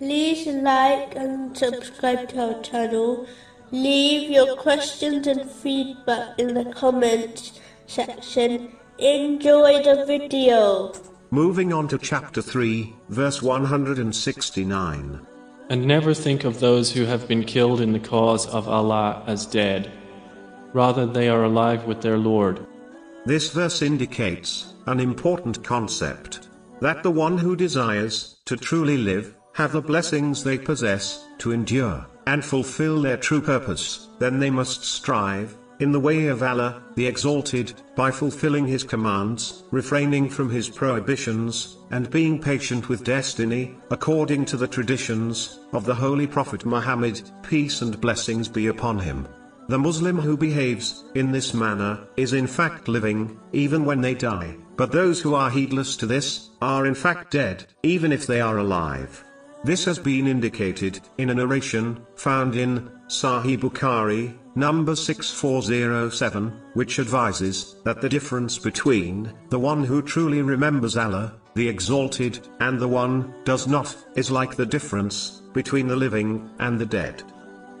like and subscribe to our channel. Leave your questions and feedback in the comments section. Enjoy the video. Moving on to chapter 3, verse 169. And never think of those who have been killed in the cause of Allah as dead. Rather, they are alive with their Lord. This verse indicates an important concept that the one who desires to truly live, have the blessings they possess, to endure, and fulfill their true purpose, then they must strive in the way of Allah, the Exalted, by fulfilling His commands, refraining from His prohibitions, and being patient with destiny, according to the traditions of the Holy Prophet Muhammad, peace and blessings be upon him. The Muslim who behaves in this manner is in fact living, even when they die, but those who are heedless to this are in fact dead, even if they are alive. This has been indicated in a narration found in Sahih Bukhari, number 6407, which advises that the difference between the one who truly remembers Allah, the Exalted, and the one does not, is like the difference between the living and the dead.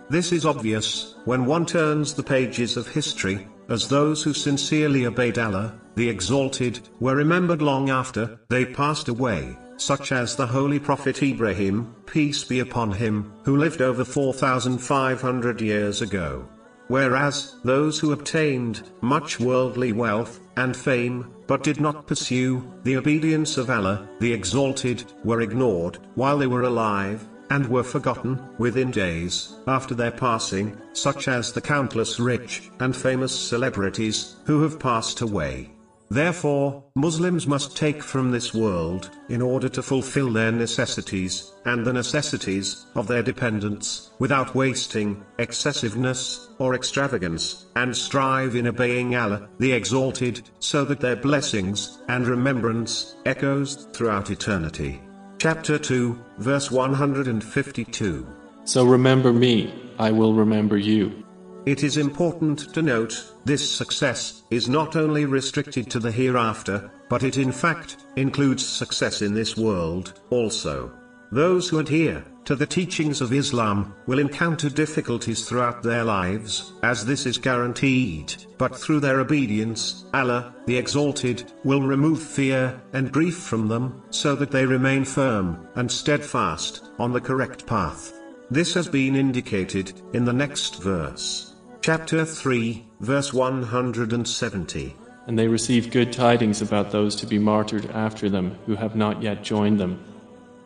This is obvious when one turns the pages of history, as those who sincerely obeyed Allah, the Exalted, were remembered long after they passed away such as the Holy Prophet Ibrahim, peace be upon him, who lived over 4,500 years ago. Whereas, those who obtained much worldly wealth and fame, but did not pursue the obedience of Allah, the Exalted, were ignored while they were alive, and were forgotten within days after their passing, such as the countless rich and famous celebrities who have passed away. Therefore, Muslims must take from this world, in order to fulfill their necessities, and the necessities of their dependents, without wasting, excessiveness, or extravagance, and strive in obeying Allah, the Exalted, so that their blessings, and remembrance, echoes throughout eternity. Chapter 2, verse 152. So remember me, I will remember you. It is important to note, this success is not only restricted to the hereafter, but it in fact includes success in this world also. Those who adhere to the teachings of Islam will encounter difficulties throughout their lives, as this is guaranteed, but through their obedience, Allah, the Exalted, will remove fear and grief from them, so that they remain firm and steadfast on the correct path. This has been indicated in the next verse. Chapter 3, verse 170. And they receive good tidings about those to be martyred after them who have not yet joined them,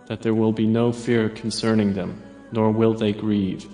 that there will be no fear concerning them, nor will they grieve.